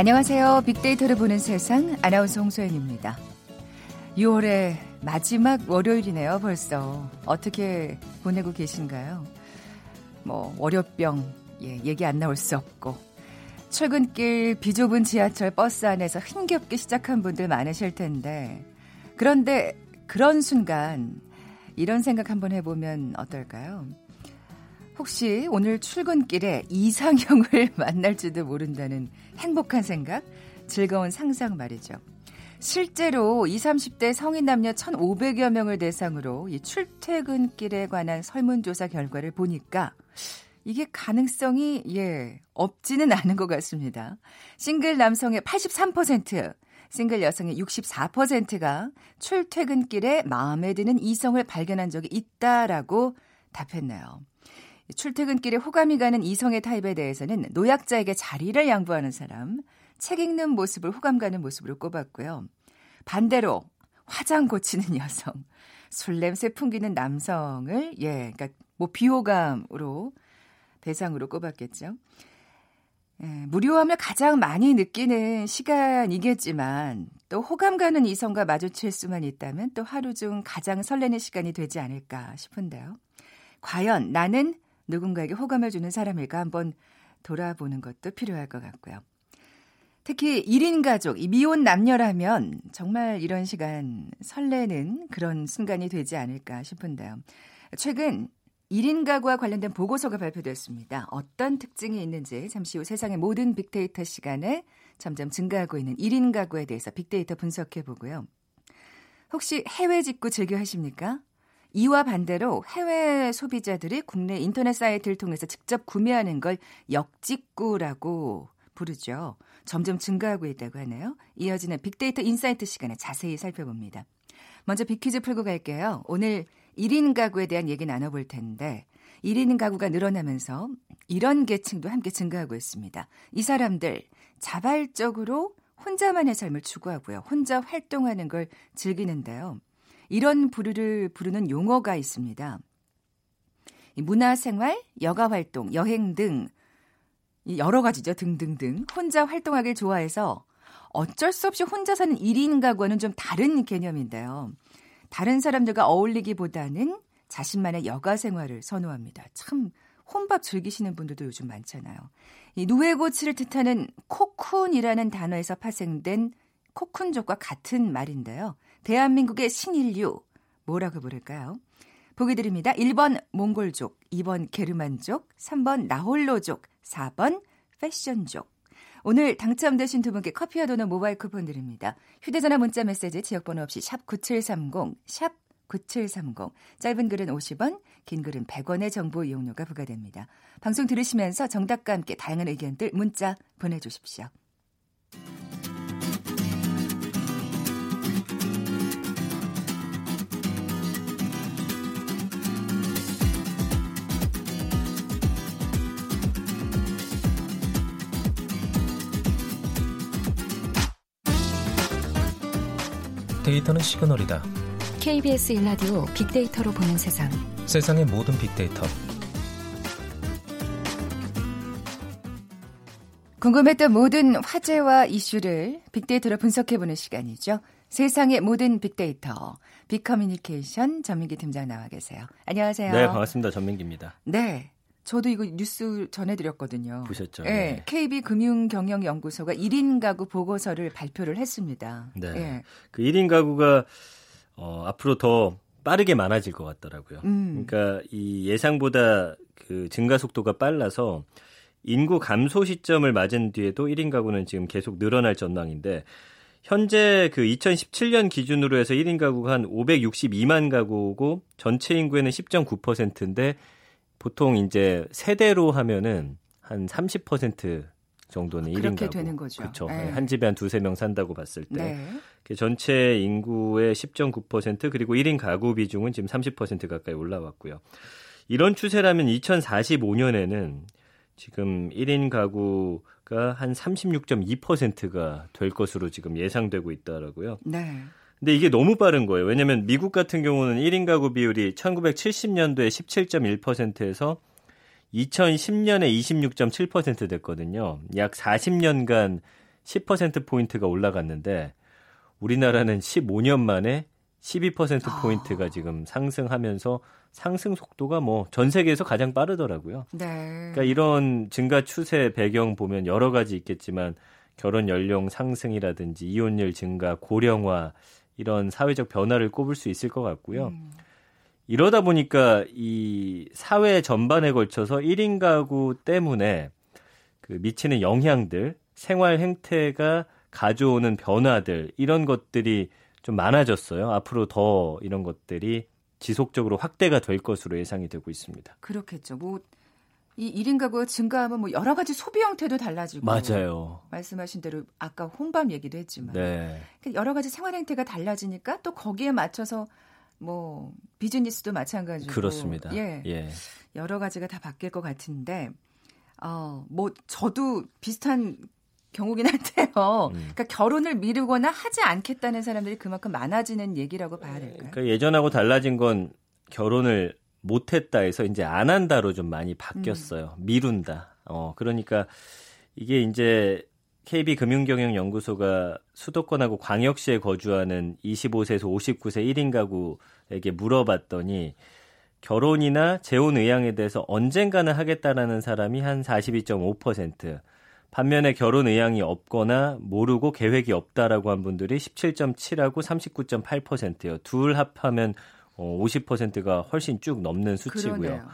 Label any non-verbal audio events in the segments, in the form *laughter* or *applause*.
안녕하세요. 빅데이터를 보는 세상 아나운서 홍소연입니다. 6월의 마지막 월요일이네요, 벌써. 어떻게 보내고 계신가요? 뭐, 월요병, 예, 얘기 안 나올 수 없고. 출근길 비좁은 지하철 버스 안에서 흥겹게 시작한 분들 많으실 텐데. 그런데 그런 순간, 이런 생각 한번 해보면 어떨까요? 혹시 오늘 출근길에 이상형을 *laughs* 만날지도 모른다는 행복한 생각, 즐거운 상상 말이죠. 실제로 20, 30대 성인 남녀 1,500여 명을 대상으로 이 출퇴근길에 관한 설문조사 결과를 보니까 이게 가능성이 예 없지는 않은 것 같습니다. 싱글 남성의 83%, 싱글 여성의 64%가 출퇴근길에 마음에 드는 이성을 발견한 적이 있다라고 답했네요. 출퇴근길에 호감이 가는 이성의 타입에 대해서는 노약자에게 자리를 양보하는 사람, 책 읽는 모습을 호감 가는 모습으로 꼽았고요. 반대로 화장 고치는 여성, 술 냄새 풍기는 남성을 예, 그러니까 뭐 비호감으로 대상으로 꼽았겠죠. 예, 무료함을 가장 많이 느끼는 시간이겠지만 또 호감 가는 이성과 마주칠 수만 있다면 또 하루 중 가장 설레는 시간이 되지 않을까 싶은데요. 과연 나는 누군가에게 호감을 주는 사람일까 한번 돌아보는 것도 필요할 것 같고요. 특히 1인 가족, 이 미혼 남녀라면 정말 이런 시간 설레는 그런 순간이 되지 않을까 싶은데요. 최근 1인 가구와 관련된 보고서가 발표됐습니다. 어떤 특징이 있는지 잠시 후 세상의 모든 빅데이터 시간에 점점 증가하고 있는 1인 가구에 대해서 빅데이터 분석해 보고요. 혹시 해외 직구 즐겨 하십니까? 이와 반대로 해외 소비자들이 국내 인터넷 사이트를 통해서 직접 구매하는 걸 역직구라고 부르죠. 점점 증가하고 있다고 하네요. 이어지는 빅데이터 인사이트 시간에 자세히 살펴봅니다. 먼저 빅퀴즈 풀고 갈게요. 오늘 1인 가구에 대한 얘기 나눠볼 텐데 1인 가구가 늘어나면서 이런 계층도 함께 증가하고 있습니다. 이 사람들 자발적으로 혼자만의 삶을 추구하고요. 혼자 활동하는 걸 즐기는데요. 이런 부류를 부르는 용어가 있습니다. 문화생활, 여가활동, 여행 등 여러 가지죠. 등등등. 혼자 활동하길 좋아해서 어쩔 수 없이 혼자 사는 1인 가구와는 좀 다른 개념인데요. 다른 사람들과 어울리기보다는 자신만의 여가 생활을 선호합니다. 참 혼밥 즐기시는 분들도 요즘 많잖아요. 이 누에고치를 뜻하는 코쿤이라는 단어에서 파생된 코쿤족과 같은 말인데요. 대한민국의 신인류 뭐라고 부를까요? 보기 드립니다. 1번 몽골족, 2번 게르만족, 3번 나홀로족, 4번 패션족. 오늘 당첨되신 두 분께 커피와 도넛 모바일 쿠폰 드립니다. 휴대전화 문자 메시지 지역번호 없이 샵 9730, 샵 9730. 짧은 글은 50원, 긴 글은 100원의 정보 이용료가 부과됩니다. 방송 들으시면서 정답과 함께 다양한 의견들 문자 보내주십시오. 데이터는 시그널이다. KBS 일라디오 빅데이터로 보는 세상. 세상의 모든 빅데이터. 궁금했던 모든 화제와 이슈를 빅데이터로 분석해보는 시간이죠. 세상의 모든 빅데이터, 빅커뮤니케이션 전민기 팀장 나와 계세요. 안녕하세요. 네, 반갑습니다. 전민기입니다. 네. 저도 이거 뉴스 전해드렸거든요. 보셨죠? 네. 네. KB금융경영연구소가 1인 가구 보고서를 발표를 했습니다. 네. 네. 그 1인 가구가 어, 앞으로 더 빠르게 많아질 것 같더라고요. 음. 그러니까 이 예상보다 그 증가 속도가 빨라서 인구 감소 시점을 맞은 뒤에도 1인 가구는 지금 계속 늘어날 전망인데 현재 그 2017년 기준으로 해서 1인 가구가 한 562만 가구고 전체 인구에는 10.9%인데 보통 이제 세대로 하면은 한 30% 정도는 1인 가구. 되는 거죠. 그렇죠. 네. 한 집에 한 두세 명 산다고 봤을 때 네. 전체 인구의 10.9% 그리고 1인 가구 비중은 지금 30% 가까이 올라왔고요. 이런 추세라면 2045년에는 지금 1인 가구가 한 36.2%가 될 것으로 지금 예상되고 있다라고요. 네. 근데 이게 너무 빠른 거예요. 왜냐면 미국 같은 경우는 1인 가구 비율이 1970년도에 17.1%에서 2010년에 26.7% 됐거든요. 약 40년간 10% 포인트가 올라갔는데 우리나라는 15년 만에 12% 포인트가 아. 지금 상승하면서 상승 속도가 뭐 전 세계에서 가장 빠르더라고요. 네. 그러니까 이런 증가 추세 배경 보면 여러 가지 있겠지만 결혼 연령 상승이라든지 이혼율 증가, 고령화 이런 사회적 변화를 꼽을 수 있을 것 같고요. 음. 이러다 보니까 이 사회 전반에 걸쳐서 1인 가구 때문에 그 미치는 영향들, 생활 행태가 가져오는 변화들 이런 것들이 좀 많아졌어요. 앞으로 더 이런 것들이 지속적으로 확대가 될 것으로 예상이 되고 있습니다. 그렇겠죠. 뭐 이 1인 가구가 증가하면 뭐 여러 가지 소비 형태도 달라지고 맞아요. 말씀하신 대로 아까 혼밥 얘기도 했지만 네. 그 여러 가지 생활 행태가 달라지니까 또 거기에 맞춰서 뭐 비즈니스도 마찬가지고 그렇습니다. 예. 예. 여러 가지가 다 바뀔 것 같은데 어, 뭐 저도 비슷한 경우긴 한데요. 음. 그러니까 결혼을 미루거나 하지 않겠다는 사람들이 그만큼 많아지는 얘기라고 봐야 될까요? 그러니까 예전하고 달라진 건 결혼을 못했다 해서 이제 안 한다로 좀 많이 바뀌었어요. 음. 미룬다. 어, 그러니까 이게 이제 KB 금융경영연구소가 수도권하고 광역시에 거주하는 25세에서 59세 1인 가구에게 물어봤더니 결혼이나 재혼 의향에 대해서 언젠가는 하겠다라는 사람이 한 42.5%, 반면에 결혼 의향이 없거나 모르고 계획이 없다라고 한 분들이 17.7하고 39.8%예요. 둘 합하면 50%가 어, 훨씬 쭉 넘는 수치고요. 그러네요.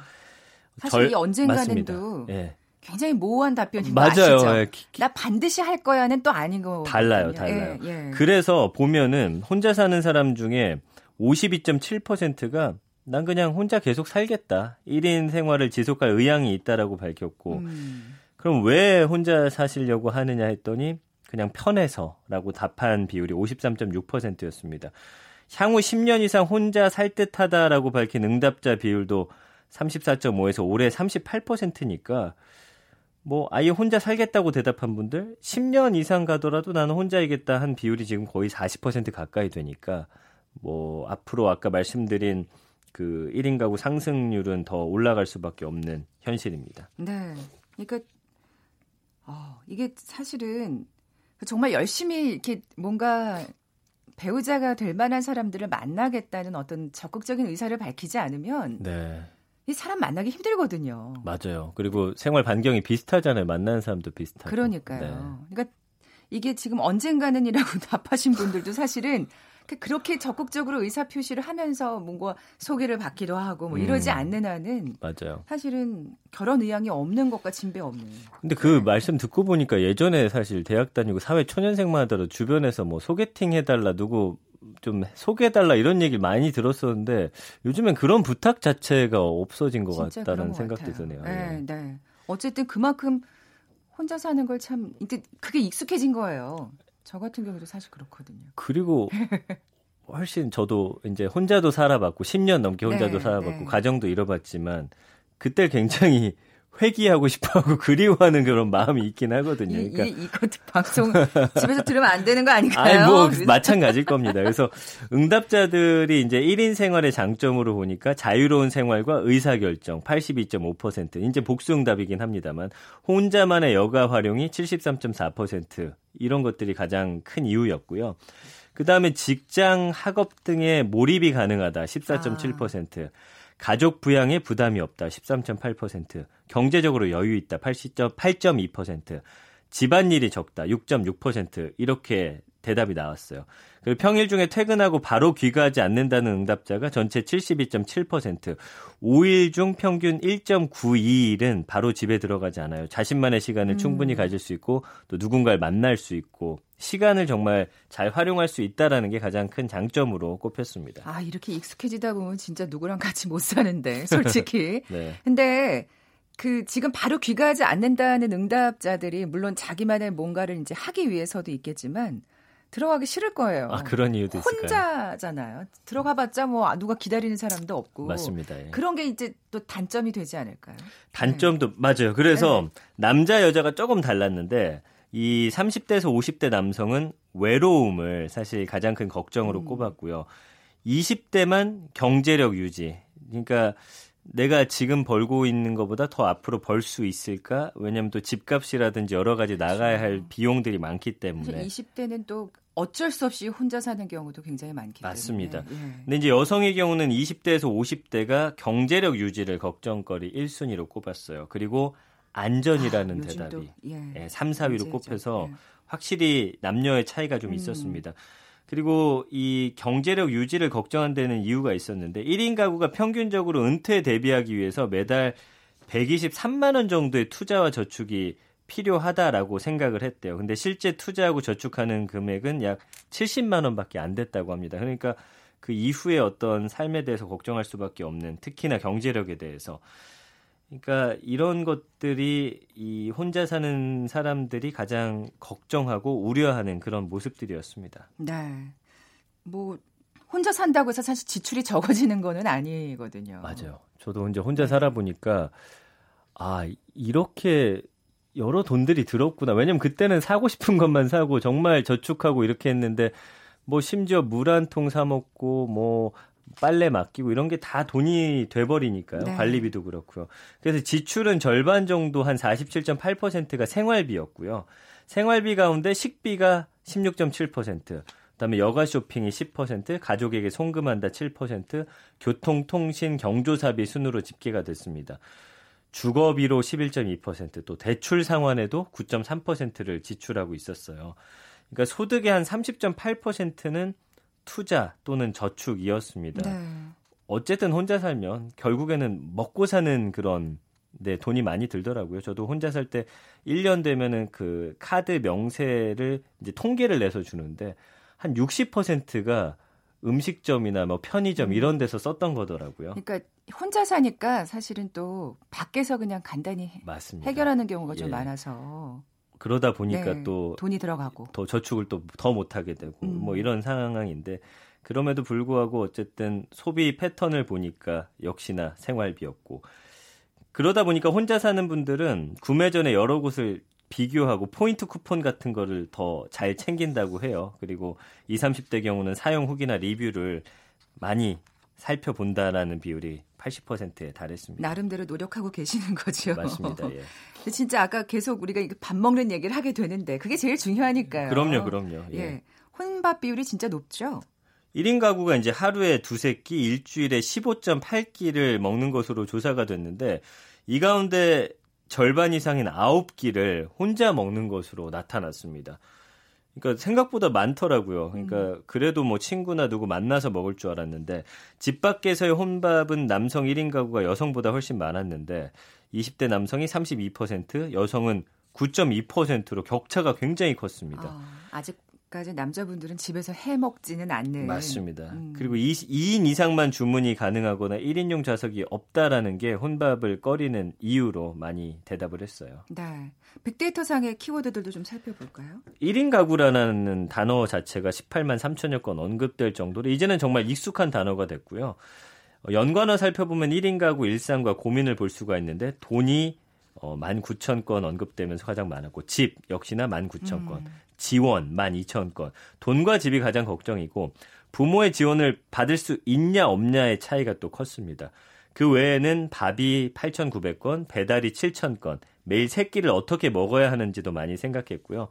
사실 이 언젠가는도 예. 굉장히 모호한 답변인 맞아요. 예. 나 반드시 할 거야는 또 아닌 거 달라요, 달라요. 예, 예. 그래서 보면은 혼자 사는 사람 중에 52.7%가 난 그냥 혼자 계속 살겠다. 1인 생활을 지속할 의향이 있다라고 밝혔고 음. 그럼 왜 혼자 사시려고 하느냐 했더니 그냥 편해서라고 답한 비율이 53.6%였습니다. 향후 10년 이상 혼자 살 듯하다라고 밝힌 응답자 비율도 34.5에서 올해 38%니까 뭐 아예 혼자 살겠다고 대답한 분들 10년 이상 가더라도 나는 혼자이겠다 한 비율이 지금 거의 40% 가까이 되니까 뭐 앞으로 아까 말씀드린 그 1인 가구 상승률은 더 올라갈 수밖에 없는 현실입니다. 네. 그러니까 어, 이게 사실은 정말 열심히 이렇게 뭔가 배우자가 될 만한 사람들을 만나겠다는 어떤 적극적인 의사를 밝히지 않으면 네. 이 사람 만나기 힘들거든요. 맞아요. 그리고 생활 반경이 비슷하잖아요. 만나는 사람도 비슷하고. 그러니까요. 네. 그러니까 이게 지금 언젠가는이라고 *laughs* 답하신 분들도 사실은 그 그렇게 적극적으로 의사 표시를 하면서 뭔가 소개를 받기도 하고 뭐 이러지 음. 않는 한은 맞아요. 사실은 결혼 의향이 없는 것과 진배 없는. 근데 그 네. 말씀 듣고 보니까 예전에 사실 대학 다니고 사회 초년생만 하더라도 주변에서 뭐 소개팅 해달라 누구 좀 소개해달라 이런 얘기 많이 들었었는데 요즘엔 그런 부탁 자체가 없어진 것 같다는 생각도 드네요. 네, 예. 네. 어쨌든 그만큼 혼자 사는 걸 참 이제 그게 익숙해진 거예요. 저 같은 경우도 사실 그렇거든요. 그리고 *laughs* 훨씬 저도 이제 혼자도 살아봤고 10년 넘게 혼자도 네, 살아봤고 네. 가정도 이뤄봤지만 그때 굉장히 회귀하고 싶어하고 *laughs* 그리워하는 그런 마음이 있긴 하거든요. 그러니까 이, 이, 이것도 방송 집에서 들으면 안 되는 거 아닐까요? 아니, 뭐 마찬가지일 겁니다. 그래서 응답자들이 이제 1인 생활의 장점으로 보니까 자유로운 생활과 의사 결정 82.5% 이제 복수 응답이긴 합니다만 혼자만의 여가 활용이 73.4% 이런 것들이 가장 큰 이유였고요. 그 다음에 직장, 학업 등의 몰입이 가능하다 14.7%. 아. 가족 부양에 부담이 없다 13.8%, 경제적으로 여유 있다 80.8.2%, 집안일이 적다 6.6% 이렇게 대답이 나왔어요. 그리고 평일 중에 퇴근하고 바로 귀가하지 않는다는 응답자가 전체 72.7%, 5일 중 평균 1.92일은 바로 집에 들어가지 않아요. 자신만의 시간을 음. 충분히 가질 수 있고 또 누군가를 만날 수 있고 시간을 정말 잘 활용할 수 있다라는 게 가장 큰 장점으로 꼽혔습니다. 아, 이렇게 익숙해지다 보면 진짜 누구랑 같이 못 사는데, 솔직히. *laughs* 네. 근데 그 지금 바로 귀가하지 않는다는 응답자들이 물론 자기만의 뭔가를 이제 하기 위해서도 있겠지만 들어가기 싫을 거예요. 아, 그런 이유도 있을까요? 혼자잖아요. 들어가봤자 뭐 누가 기다리는 사람도 없고. 맞습니다. 예. 그런 게 이제 또 단점이 되지 않을까요? 단점도 네. 맞아요. 그래서 네. 남자 여자가 조금 달랐는데 이 30대에서 50대 남성은 외로움을 사실 가장 큰 걱정으로 음. 꼽았고요. 20대만 경제력 유지. 그러니까 내가 지금 벌고 있는 것보다 더 앞으로 벌 수 있을까? 왜냐하면 또 집값이라든지 여러 가지 나가야 할 그렇죠. 비용들이 많기 때문에 20대는 또 어쩔 수 없이 혼자 사는 경우도 굉장히 많기 맞습니다. 때문에. 맞습니다. 예. 근데 이제 여성의 경우는 20대에서 50대가 경제력 유지를 걱정거리 1순위로 꼽았어요. 그리고 안전이라는 아, 대답이 예. 예, 3, 4위로 꼽혀서 예. 확실히 남녀의 차이가 좀 음. 있었습니다. 그리고 이 경제력 유지를 걱정한다는 이유가 있었는데 1인 가구가 평균적으로 은퇴 대비하기 위해서 매달 123만 원 정도의 투자와 저축이 필요하다라고 생각을 했대요. 근데 실제 투자하고 저축하는 금액은 약 70만 원밖에 안 됐다고 합니다. 그러니까 그 이후에 어떤 삶에 대해서 걱정할 수밖에 없는 특히나 경제력에 대해서 그러니까 이런 것들이 이 혼자 사는 사람들이 가장 걱정하고 우려하는 그런 모습들이었습니다. 네. 뭐 혼자 산다고 해서 사실 지출이 적어지는 거는 아니거든요. 맞아요. 저도 이제 혼자 살아 보니까 아, 이렇게 여러 돈들이 들었구나. 왜냐면 그때는 사고 싶은 것만 사고 정말 저축하고 이렇게 했는데 뭐 심지어 물 한 통 사 먹고 뭐 빨래 맡기고 이런 게 다 돈이 돼 버리니까요. 네. 관리비도 그렇고요. 그래서 지출은 절반 정도 한 47.8%가 생활비였고요. 생활비 가운데 식비가 16.7%, 그다음에 여가 쇼핑이 10%, 가족에게 송금한다 7%, 교통, 통신, 경조사비 순으로 집계가 됐습니다. 주거비로 11.2%, 또 대출 상환에도 9.3%를 지출하고 있었어요. 그러니까 소득의 한 30.8%는 투자 또는 저축이었습니다. 네. 어쨌든 혼자 살면 결국에는 먹고 사는 그런 네, 돈이 많이 들더라고요. 저도 혼자 살 때 1년 되면은 그 카드 명세를 이제 통계를 내서 주는데 한 60%가 음식점이나 뭐 편의점 음. 이런 데서 썼던 거더라고요. 그러니까 혼자 사니까 사실은 또 밖에서 그냥 간단히 맞습니다. 해결하는 경우가 좀 예. 많아서 그러다 보니까 네, 또 돈이 들어가고 더 저축을 또 더 못하게 되고 음. 뭐 이런 상황인데 그럼에도 불구하고 어쨌든 소비 패턴을 보니까 역시나 생활비였고 그러다 보니까 혼자 사는 분들은 구매 전에 여러 곳을 비교하고 포인트 쿠폰 같은 거를 더 잘 챙긴다고 해요. 그리고 20, 30대 경우는 사용 후기나 리뷰를 많이 살펴본다라는 비율이 80%에 달했습니다. 나름대로 노력하고 계시는 거죠. 맞습니다. 예. 진짜 아까 계속 우리가 밥 먹는 얘기를 하게 되는데 그게 제일 중요하니까요. 그럼요, 그럼요. 예. 예. 혼밥 비율이 진짜 높죠. 1인 가구가 이제 하루에 두세 끼, 일주일에 15.8끼를 먹는 것으로 조사가 됐는데 이 가운데 절반 이상인 9끼를 혼자 먹는 것으로 나타났습니다. 그러니까 생각보다 많더라고요. 그러니까 음. 그래도 뭐 친구나 누구 만나서 먹을 줄 알았는데 집 밖에서의 혼밥은 남성 1인 가구가 여성보다 훨씬 많았는데 20대 남성이 32%, 여성은 9.2%로 격차가 굉장히 컸습니다. 아, 아직 까지 남자분들은 집에서 해 먹지는 않는 맞습니다. 음. 그리고 2, 2인 이상만 주문이 가능하거나 1인용 좌석이 없다라는 게 혼밥을 꺼리는 이유로 많이 대답을 했어요. 네. 빅데이터 상의 키워드들도 좀 살펴볼까요? 1인 가구라는 단어 자체가 18만 3천여 건 언급될 정도로 이제는 정말 익숙한 단어가 됐고요. 연관어 살펴보면 1인 가구 일상과 고민을 볼 수가 있는데 돈이 어, 19,000건 언급되면서 가장 많았고 집 역시나 19,000건, 음. 지원 12,000건. 돈과 집이 가장 걱정이고 부모의 지원을 받을 수 있냐 없냐의 차이가 또 컸습니다. 그 외에는 밥이 8,900건, 배달이 7,000건, 매일 세 끼를 어떻게 먹어야 하는지도 많이 생각했고요.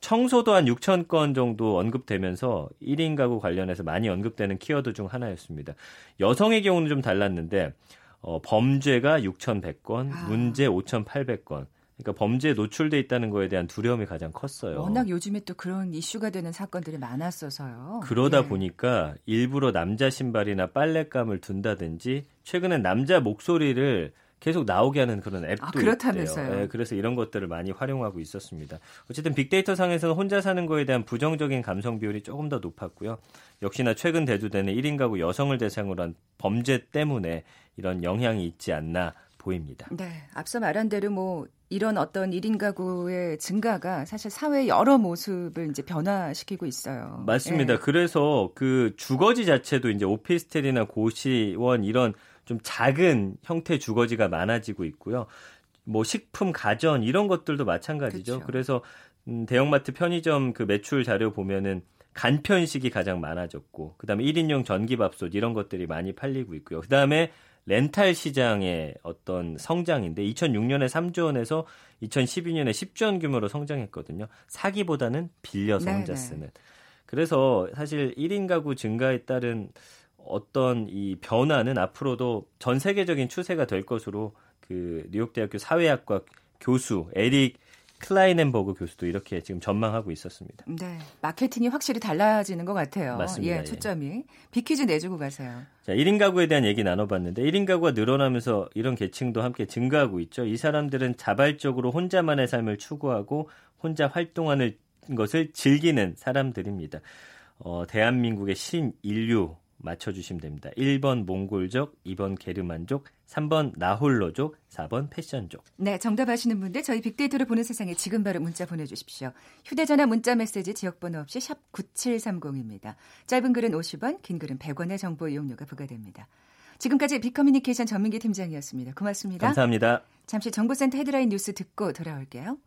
청소도 한 6천 건 정도 언급되면서 1인 가구 관련해서 많이 언급되는 키워드 중 하나였습니다. 여성의 경우는 좀 달랐는데 어, 범죄가 6,100건, 아. 문제 5,800건. 그러니까 범죄에 노출돼 있다는 거에 대한 두려움이 가장 컸어요. 워낙 요즘에 또 그런 이슈가 되는 사건들이 많았어서요. 그러다 예. 보니까 일부러 남자 신발이나 빨랫감을 둔다든지 최근엔 남자 목소리를 계속 나오게 하는 그런 앱도 아, 그렇다면서요. 네, 그래서 이런 것들을 많이 활용하고 있었습니다. 어쨌든 빅데이터 상에서는 혼자 사는 거에 대한 부정적인 감성 비율이 조금 더 높았고요. 역시나 최근 대두되는 1인 가구 여성을 대상으로 한 범죄 때문에 이런 영향이 있지 않나 보입니다. 네, 앞서 말한 대로 뭐 이런 어떤 1인 가구의 증가가 사실 사회의 여러 모습을 이제 변화시키고 있어요. 맞습니다. 네. 그래서 그 주거지 자체도 이제 오피스텔이나 고시원 이런 좀 작은 형태 주거지가 많아지고 있고요. 뭐 식품, 가전 이런 것들도 마찬가지죠. 그렇죠. 그래서 음, 대형마트 편의점 그 매출 자료 보면은 간편식이 가장 많아졌고 그다음에 1인용 전기밥솥 이런 것들이 많이 팔리고 있고요. 그다음에 렌탈 시장의 어떤 성장인데 2006년에 3조 원에서 2012년에 10조 원 규모로 성장했거든요. 사기보다는 빌려서 네네. 혼자 쓰는. 그래서 사실 1인 가구 증가에 따른 어떤 이 변화는 앞으로도 전 세계적인 추세가 될 것으로 그 뉴욕 대학교 사회학과 교수 에릭 클라이넨버그 교수도 이렇게 지금 전망하고 있었습니다. 네. 마케팅이 확실히 달라지는 것 같아요. 맞습니다. 예, 초점이. 예. 빅퀴즈 내주고 가세요. 자, 1인 가구에 대한 얘기 나눠봤는데 1인 가구가 늘어나면서 이런 계층도 함께 증가하고 있죠. 이 사람들은 자발적으로 혼자만의 삶을 추구하고 혼자 활동하는 것을 즐기는 사람들입니다. 어, 대한민국의 신인류 맞춰주시면 됩니다. 1번 몽골족, 2번 게르만족, 3번 나홀로족, 4번 패션족. 네, 정답 아시는 분들 저희 빅데이터를 보는 세상에 지금 바로 문자 보내주십시오. 휴대전화 문자 메시지 지역번호 없이 샵 9730입니다. 짧은 글은 50원, 긴 글은 100원의 정보 이용료가 부과됩니다. 지금까지 빅커뮤니케이션 전민기 팀장이었습니다. 고맙습니다. 감사합니다. 잠시 정보센터 헤드라인 뉴스 듣고 돌아올게요.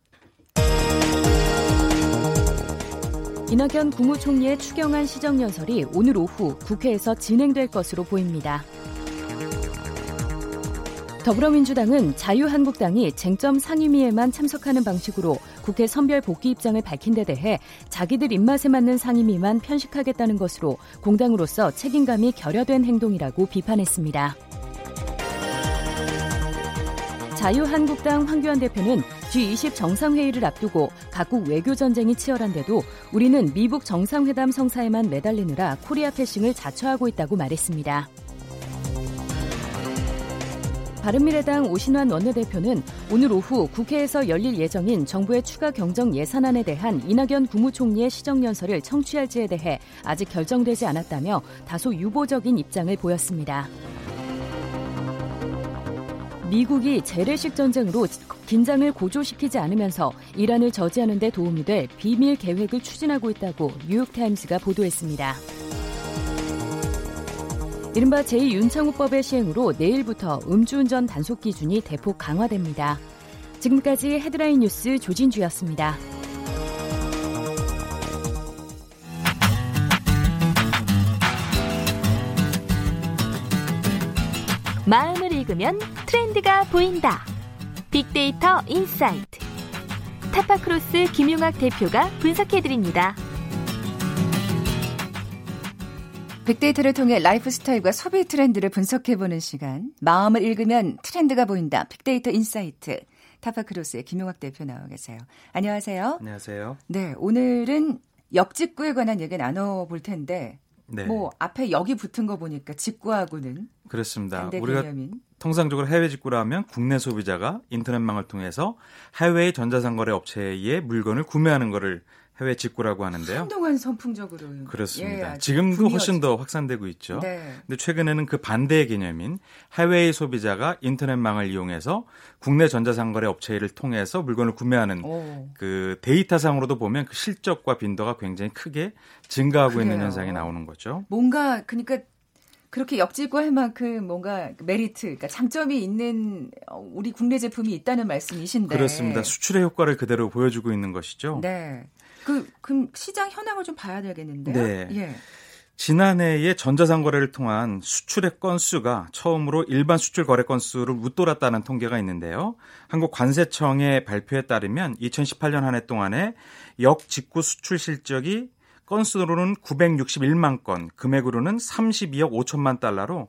이낙연 국무총리의 추경안 시정연설이 오늘 오후 국회에서 진행될 것으로 보입니다. 더불어민주당은 자유한국당이 쟁점 상임위에만 참석하는 방식으로 국회 선별 복귀 입장을 밝힌 데 대해 자기들 입맛에 맞는 상임위만 편식하겠다는 것으로 공당으로서 책임감이 결여된 행동이라고 비판했습니다. 자유한국당 황교안 대표는 G20 정상회의를 앞두고 각국 외교 전쟁이 치열한데도 우리는 미국 정상회담 성사에만 매달리느라 코리아 패싱을 자처하고 있다고 말했습니다. 바른미래당 오신환 원내대표는 오늘 오후 국회에서 열릴 예정인 정부의 추가 경정 예산안에 대한 이낙연 국무총리의 시정연설을 청취할지에 대해 아직 결정되지 않았다며 다소 유보적인 입장을 보였습니다. 미국이 재래식 전쟁으로 긴장을 고조시키지 않으면서 이란을 저지하는 데 도움이 될 비밀 계획을 추진하고 있다고 뉴욕타임스가 보도했습니다. 이른바 제2윤창호법의 시행으로 내일부터 음주운전 단속 기준이 대폭 강화됩니다. 지금까지 헤드라인 뉴스 조진주였습니다. 마음을 읽으면 트렌드가 보인다. 빅데이터 인사이트. 타파크로스 김용학 대표가 분석해드립니다. 빅데이터를 통해 라이프 스타일과 소비 트렌드를 분석해보는 시간. 마음을 읽으면 트렌드가 보인다. 빅데이터 인사이트. 타파크로스의 김용학 대표 나와 계세요. 안녕하세요. 안녕하세요. 네, 오늘은 역직구에 관한 얘기 나눠볼 텐데 네. 뭐 앞에 여기 붙은 거 보니까 직구하고는 그렇습니다. 우리가 개념인. 통상적으로 해외 직구라 하면 국내 소비자가 인터넷망을 통해서 해외의 전자상거래 업체에 물건을 구매하는 것을 해외 직구라고 하는데요. 한동안 선풍적으로 그렇습니다. 예, 지금도 분이었죠. 훨씬 더 확산되고 있죠. 네. 근데 최근에는 그 반대의 개념인 해외의 소비자가 인터넷망을 이용해서 국내 전자상거래 업체를 통해서 물건을 구매하는 오. 그 데이터상으로도 보면 그 실적과 빈도가 굉장히 크게 증가하고 그래요. 있는 현상이 나오는 거죠. 뭔가 그러니까 그렇게 역질구할 만큼 뭔가 메리트, 그러니까 장점이 있는 어, 우리 국내 제품이 있다는 말씀이신데. 그렇습니다. 수출의 효과를 그대로 보여주고 있는 것이죠. 네. 그, 그럼 시장 현황을 좀 봐야 되겠는데요. 네. 예. 지난해에 전자상거래를 통한 수출의 건수가 처음으로 일반 수출 거래 건수를 웃돌았다는 통계가 있는데요. 한국 관세청의 발표에 따르면 2018년 한 해 동안에 역직구 수출 실적이 건수로는 961만 건, 금액으로는 32억 5천만 달러로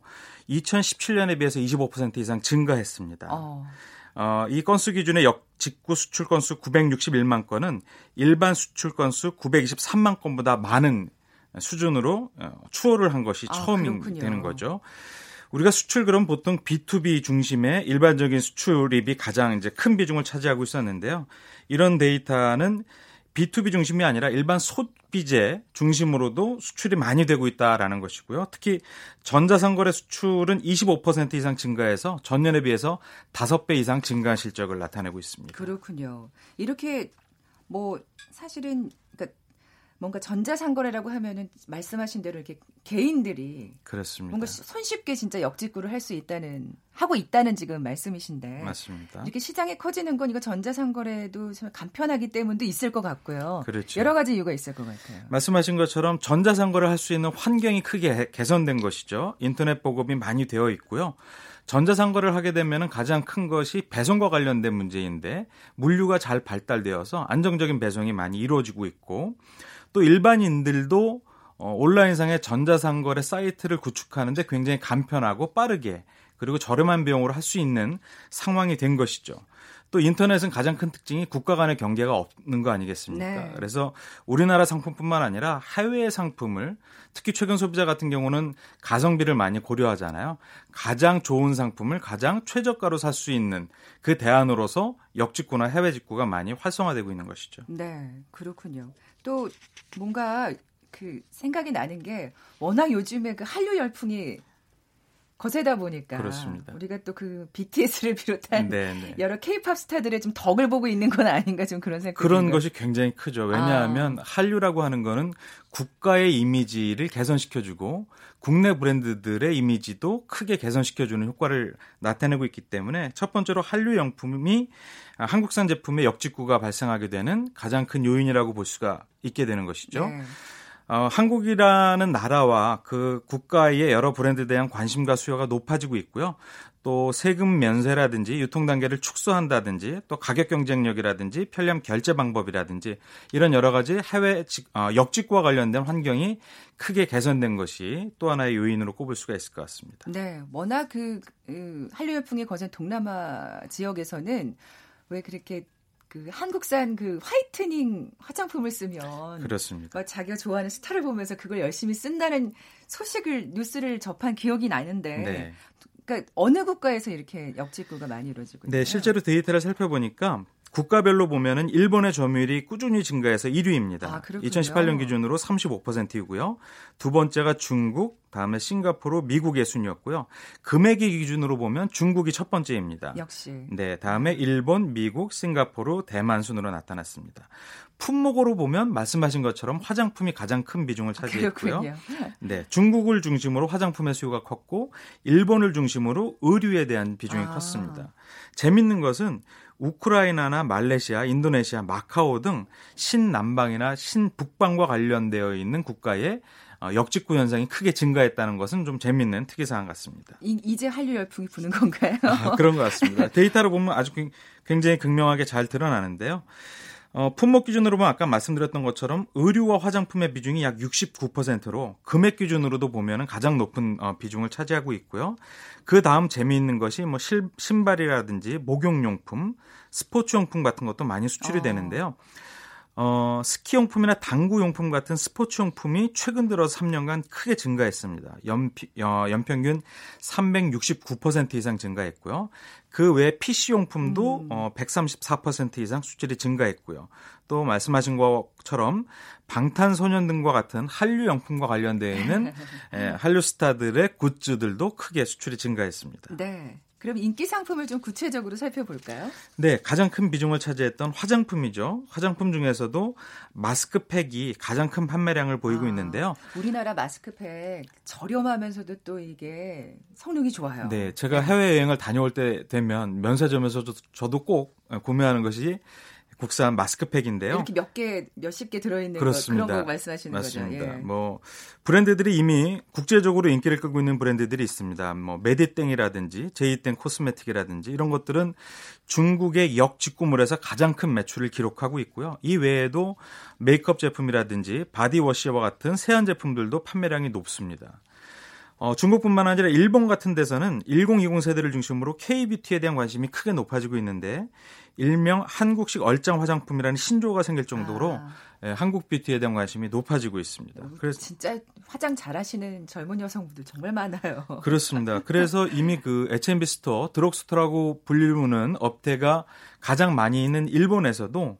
2017년에 비해서 25% 이상 증가했습니다. 어. 어, 이 건수 기준의 역 직구 수출 건수 961만 건은 일반 수출 건수 923만 건보다 많은 수준으로 어, 추월을 한 것이 아, 처음이 그 되는 거죠. 우리가 수출 그럼 보통 B2B 중심의 일반적인 수출입이 가장 이제 큰 비중을 차지하고 있었는데요. 이런 데이터는 B2B 중심이 아니라 일반 소비재 중심으로도 수출이 많이 되고 있다라는 것이고요. 특히 전자상거래 수출은 25% 이상 증가해서 전년에 비해서 5배 이상 증가한 실적을 나타내고 있습니다. 그렇군요. 이렇게 뭐 사실은 뭔가 전자상거래라고 하면은 말씀하신 대로 이렇게 개인들이 그렇습니다. 뭔가 손쉽게 진짜 역직구를 할 수 있다는 하고 있다는 지금 말씀이신데 맞습니다. 이렇게 시장이 커지는 건 이거 전자상거래도 간편하기 때문도 있을 것 같고요. 그렇죠. 여러 가지 이유가 있을 것 같아요. 말씀하신 것처럼 전자상거래를 할수 있는 환경이 크게 개선된 것이죠. 인터넷 보급이 많이 되어 있고요. 전자상거래를 하게 되면 가장 큰 것이 배송과 관련된 문제인데 물류가 잘 발달되어서 안정적인 배송이 많이 이루어지고 있고 또 일반인들도 어, 온라인상의 전자상거래 사이트를 구축하는데 굉장히 간편하고 빠르게 그리고 저렴한 비용으로 할 수 있는 상황이 된 것이죠. 또 인터넷은 가장 큰 특징이 국가 간의 경계가 없는 거 아니겠습니까? 네. 그래서 우리나라 상품뿐만 아니라 해외의 상품을 특히 최근 소비자 같은 경우는 가성비를 많이 고려하잖아요. 가장 좋은 상품을 가장 최저가로 살 수 있는 그 대안으로서 역직구나 해외 직구가 많이 활성화되고 있는 것이죠. 네, 그렇군요. 또 뭔가 그 생각이 나는 게 워낙 요즘에 그 한류 열풍이 거세다 보니까 그렇습니다. 우리가 또 그 BTS를 비롯한 네네. 네. 여러 K-팝 스타들의 좀 덕을 보고 있는 건 아닌가 좀 그런 생각. 그런 듭니다. 것이 굉장히 크죠. 왜냐하면 아. 한류라고 하는 거는 국가의 이미지를 개선시켜주고 국내 브랜드들의 이미지도 크게 개선시켜주는 효과를 나타내고 있기 때문에 첫 번째로 한류 용품이 한국산 제품의 역직구가 발생하게 되는 가장 큰 요인이라고 볼 수가 있게 되는 것이죠. 네. 어, 한국이라는 나라와 그 국가의 여러 브랜드에 대한 관심과 수요가 높아지고 있고요. 또 세금 면세라든지 유통 단계를 축소한다든지 또 가격 경쟁력이라든지 편리한 결제 방법이라든지 이런 여러 가지 해외 직, 어, 역직과 관련된 환경이 크게 개선된 것이 또 하나의 요인으로 꼽을 수가 있을 것 같습니다. 네, 워낙 그, 그 한류 열풍이 거센 동남아 지역에서는 왜 그렇게 그 한국산 그 화이트닝 화장품을 쓰면 그렇습니다. 자기가 좋아하는 스타를 보면서 그걸 열심히 쓴다는 소식을 뉴스를 접한 기억이 나는데 네. 그러니까 어느 국가에서 이렇게 역직구가 많이 이루어지고 네, 있나요? 실제로 데이터를 살펴보니까 국가별로 보면은 일본의 점유율이 꾸준히 증가해서 1위입니다. 아, 2018년 기준으로 35%이고요. 두 번째가 중국, 다음에 싱가포르, 미국의 순이었고요. 금액이 기준으로 보면 중국이 첫 번째입니다. 역시. 네, 다음에 일본, 미국, 싱가포르, 대만 순으로 나타났습니다. 품목으로 보면 말씀하신 것처럼 화장품이 가장 큰 비중을 차지했고요. 그렇군요. *laughs* 네, 중국을 중심으로 화장품의 수요가 컸고 일본을 중심으로 의류에 대한 비중이 아. 컸습니다. 재밌는 것은 우크라이나나 말레이시아, 인도네시아, 마카오 등 신남방이나 신북방과 관련되어 있는 국가에 어, 역직구 현상이 크게 증가했다는 것은 좀 재밌는 특이사항 같습니다. 이, 제 한류 열풍이 부는 건가요? 아, 그런 것 같습니다. *laughs* 데이터로 보면 아주 굉장히 극명하게 잘 드러나는데요. 어, 품목 기준으로 보면 아까 말씀드렸던 것처럼 의류와 화장품의 비중이 약 69%로 금액 기준으로도 보면 가장 높은 어, 비중을 차지하고 있고요. 그 다음 재미있는 것이 뭐 실, 신발이라든지 목욕용품, 스포츠용품 같은 것도 많이 수출이 어. 되는데요. 어, 스키용품이나 당구용품 같은 스포츠용품이 최근 들어 3년간 크게 증가했습니다. 연, 어, 연평균 369% 이상 증가했고요. 그 외 PC용품도 음. 어, 134% 이상 수출이 증가했고요. 또 말씀하신 것처럼 방탄소년 등과 같은 한류용품과 관련되어 있는 *laughs* 예, 한류 스타들의 굿즈들도 크게 수출이 증가했습니다. 네. 그럼 인기 상품을 좀 구체적으로 살펴볼까요? 네, 가장 큰 비중을 차지했던 화장품이죠. 화장품 중에서도 마스크팩이 가장 큰 판매량을 보이고 아, 있는데요. 우리나라 마스크팩 저렴하면서도 또 이게 성능이 좋아요. 네, 제가 해외 여행을 다녀올 때 되면 면세점에서 저도 꼭 구매하는 것이 국산 마스크팩인데요. 이렇게 몇 개, 몇십 개 들어있는 그렇습니다. 거, 그런 거 말씀하시는 맞습니다. 거죠. 예. 뭐 브랜드들이 이미 국제적으로 인기를 끌고 있는 브랜드들이 있습니다. 뭐 메디땡이라든지 제이땡 코스메틱이라든지 이런 것들은 중국의 역직구물에서 가장 큰 매출을 기록하고 있고요. 이 외에도 메이크업 제품이라든지 바디워시와 같은 세안 제품들도 판매량이 높습니다. 어, 중국뿐만 아니라 일본 같은 데서는 1020 세대를 중심으로 K-뷰티에 대한 관심이 크게 높아지고 있는데 일명 한국식 얼짱 화장품이라는 신조어가 생길 정도로 아. 예, 한국 뷰티에 대한 관심이 높아지고 있습니다. 어, 그래서 진짜 화장 잘하시는 젊은 여성분들 정말 많아요. *laughs* 그렇습니다. 그래서 이미 그 H&B 스토어, 드럭스토어라고 불리우는 업태가 가장 많이 있는 일본에서도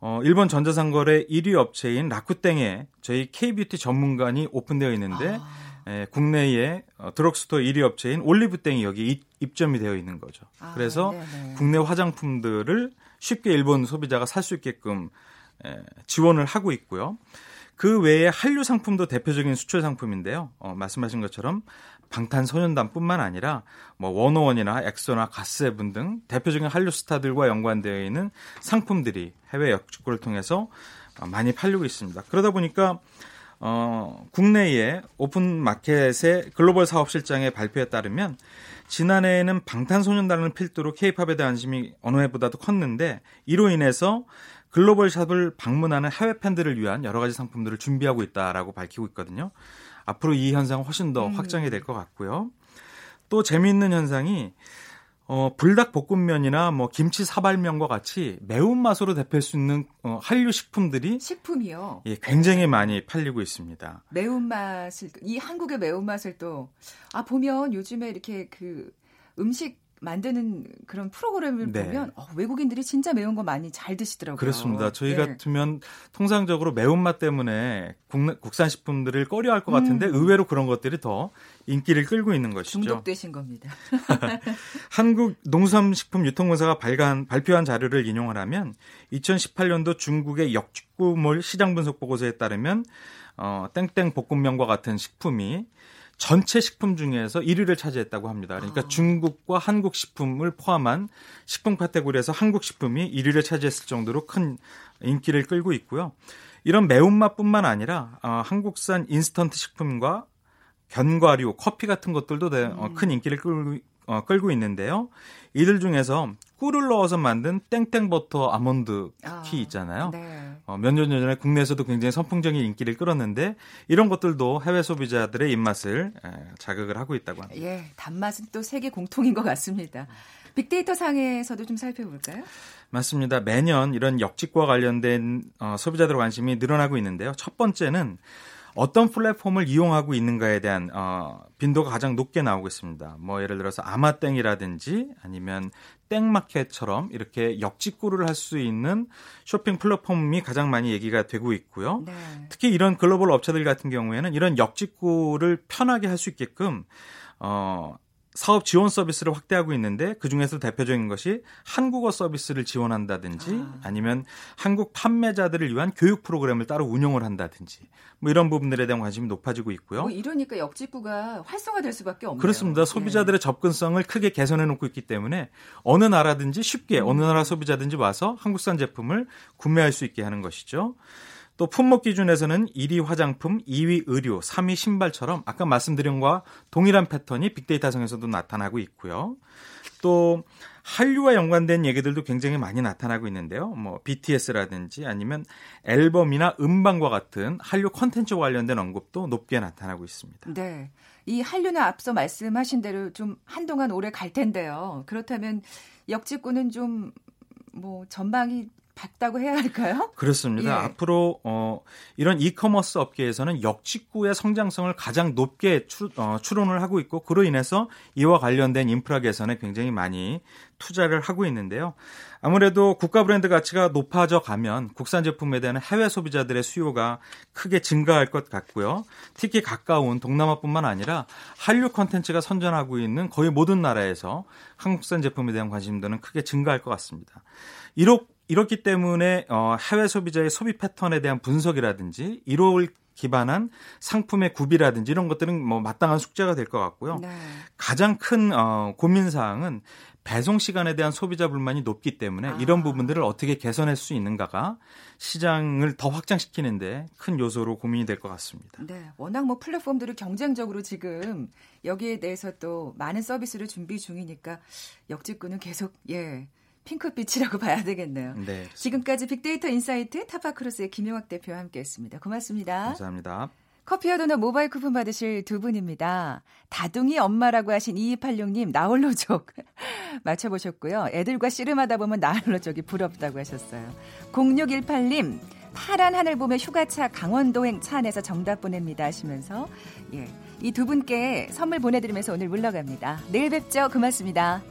어, 일본 전자상거래 1위 업체인 라쿠땡에 저희 K-뷰티 전문관이 오픈되어 있는데 아. 에, 국내의 어, 드럭스토어 1위 업체인 올리브땡이 여기 입점이 되어 있는 거죠. 아, 그래서 네네. 국내 화장품들을 쉽게 일본 소비자가 살 수 있게끔 에, 지원을 하고 있고요. 그 외에 한류 상품도 대표적인 수출 상품인데요. 어, 말씀하신 것처럼 방탄소년단뿐만 아니라 뭐 워너원이나 엑소나 갓세븐 등 대표적인 한류 스타들과 연관되어 있는 상품들이 해외 역직구를 통해서 어, 많이 팔리고 있습니다. 그러다 보니까 어, 국내의 오픈 마켓의 글로벌 사업 실장의 발표에 따르면 지난해에는 방탄소년단을 필두로 케이팝에 대한 관심이 어느 해보다도 컸는데 이로 인해서 글로벌 샵을 방문하는 해외 팬들을 위한 여러 가지 상품들을 준비하고 있다라고 밝히고 있거든요. 앞으로 이 현상은 훨씬 더 음. 확장이 될 것 같고요. 또 재미있는 현상이 어, 불닭 볶음면이나 뭐 김치 사발면과 같이 매운맛으로 대표할 수 있는 어, 한류 식품들이 식품이요. 예, 굉장히 많이 팔리고 있습니다. 매운맛을 이 한국의 매운맛을 또 아 보면 요즘에 이렇게 그 음식 만드는 그런 프로그램을 네. 보면 어, 외국인들이 진짜 매운 거 많이 잘 드시더라고요. 그렇습니다. 저희 네. 같으면 통상적으로 매운맛 때문에 국내, 국산 식품들을 꺼려할 것 같은데 음. 의외로 그런 것들이 더 인기를 끌고 있는 것이죠. 중독되신 겁니다. *laughs* 한국 농수산식품 유통공사가 발간, 발표한 자료를 인용을 하면 2018년도 중국의 역축구몰 시장 분석 보고서에 따르면 어, 땡땡 볶음면과 같은 식품이 전체 식품 중에서 1위를 차지했다고 합니다. 그러니까 아. 중국과 한국 식품을 포함한 식품 카테고리에서 한국 식품이 1위를 차지했을 정도로 큰 인기를 끌고 있고요. 이런 매운맛뿐만 아니라 어, 한국산 인스턴트 식품과 견과류, 커피 같은 것들도 어, 큰 인기를 끌고, 어, 끌고 있는데요. 이들 중에서 꿀을 넣어서 만든 땡땡버터 아몬드 아, 티 있잖아요. 네. 어, 몇년 전에 국내에서도 굉장히 선풍적인 인기를 끌었는데 이런 것들도 해외 소비자들의 입맛을 에, 자극을 하고 있다고 합니다. 예, 단맛은 또 세계 공통인 것 같습니다. 빅데이터 상에서도 좀 살펴볼까요? 맞습니다. 매년 이런 역직과 관련된 어, 소비자들 관심이 늘어나고 있는데요. 첫 번째는 어떤 플랫폼을 이용하고 있는가에 대한 어, 빈도가 가장 높게 나오고 있습니다. 뭐 예를 들어서 아마땡이라든지 아니면 땡마켓처럼 이렇게 역직구를 할 수 있는 쇼핑 플랫폼이 가장 많이 얘기가 되고 있고요. 네. 특히 이런 글로벌 업체들 같은 경우에는 이런 역직구를 편하게 할 수 있게끔 어, 사업 지원 서비스를 확대하고 있는데 그 중에서 대표적인 것이 한국어 서비스를 지원한다든지 아. 니면 한국 판매자들을 위한 교육 프로그램을 따로 운영을 한다든지 뭐 이런 부분들에 대한 관심이 높아지고 있고요. 뭐 이러니까 역직구가 활성화될 수밖에 없네요. 그렇습니다. 소비자들의 네. 접근성을 크게 개선해 놓고 있기 때문에 어느 나라든지 쉽게 음. 어느 나라 소비자든지 와서 한국산 제품을 구매할 수 있게 하는 것이죠. 또 품목 기준에서는 1위 화장품, 2위 의류, 3위 신발처럼 아까 말씀드린 것과 동일한 패턴이 빅데이터상에서도 나타나고 있고요. 또 한류와 연관된 얘기들도 굉장히 많이 나타나고 있는데요. 뭐 BTS라든지 아니면 앨범이나 음반과 같은 한류 콘텐츠와 관련된 언급도 높게 나타나고 있습니다. 네. 이 한류는 앞서 말씀하신 대로 좀 한동안 오래 갈 텐데요. 그렇다면 역직구는 좀 뭐 전망이 밝다고 해야 할까요? *laughs* 그렇습니다. 예. 앞으로 어, 이런 이커머스 업계에서는 역직구의 성장성을 가장 높게 추, 어, 추론을 하고 있고 그로 인해서 이와 관련된 인프라 개선에 굉장히 많이 투자를 하고 있는데요. 아무래도 국가 브랜드 가치가 높아져 가면 국산 제품에 대한 해외 소비자들의 수요가 크게 증가할 것 같고요. 특히 가까운 동남아뿐만 아니라 한류 콘텐츠가 선전하고 있는 거의 모든 나라에서 한국산 제품에 대한 관심도는 크게 증가할 것 같습니다. 이렇 이렇기 때문에 어, 해외 소비자의 소비 패턴에 대한 분석이라든지 이를 기반한 상품의 구비라든지 이런 것들은 뭐 마땅한 숙제가 될 것 같고요. 네. 가장 큰 어, 고민 사항은 배송 시간에 대한 소비자 불만이 높기 때문에 아. 이런 부분들을 어떻게 개선할 수 있는가가 시장을 더 확장시키는데 큰 요소로 고민이 될 것 같습니다. 네, 워낙 뭐 플랫폼들이 경쟁적으로 지금 여기에 대해서 또 많은 서비스를 준비 중이니까 역직구는 계속 예 핑크빛이라고 *laughs* 봐야 되겠네요. 네. 지금까지 빅데이터 인사이트 타파크로스의 김용학 대표와 함께했습니다. 고맙습니다. 감사합니다. 커피와 도넛 모바일 쿠폰 받으실 두 분입니다. 다둥이 엄마라고 하신 2286님 나홀로족 *laughs* 맞춰보셨고요. 애들과 씨름하다 보면 나홀로족이 부럽다고 하셨어요. 0618님 파란 하늘 보며 휴가차 강원도행 차 안에서 정답 보냅니다 하시면서 예, 이 두 분께 선물 보내드리면서 오늘 물러갑니다. 내일 뵙죠. 고맙습니다.